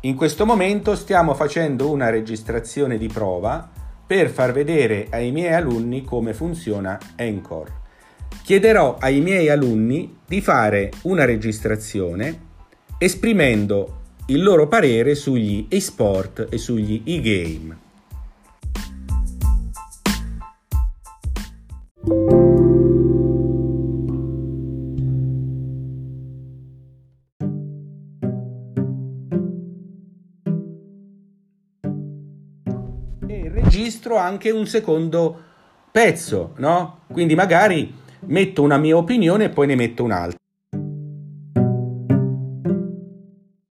In questo momento stiamo facendo una registrazione di prova per far vedere ai miei alunni come funziona Encore. Chiederò ai miei alunni di fare una registrazione esprimendo il loro parere sugli e-sport e sugli e-game. E registro anche un secondo pezzo, no? Quindi magari metto una mia opinione e poi ne metto un'altra.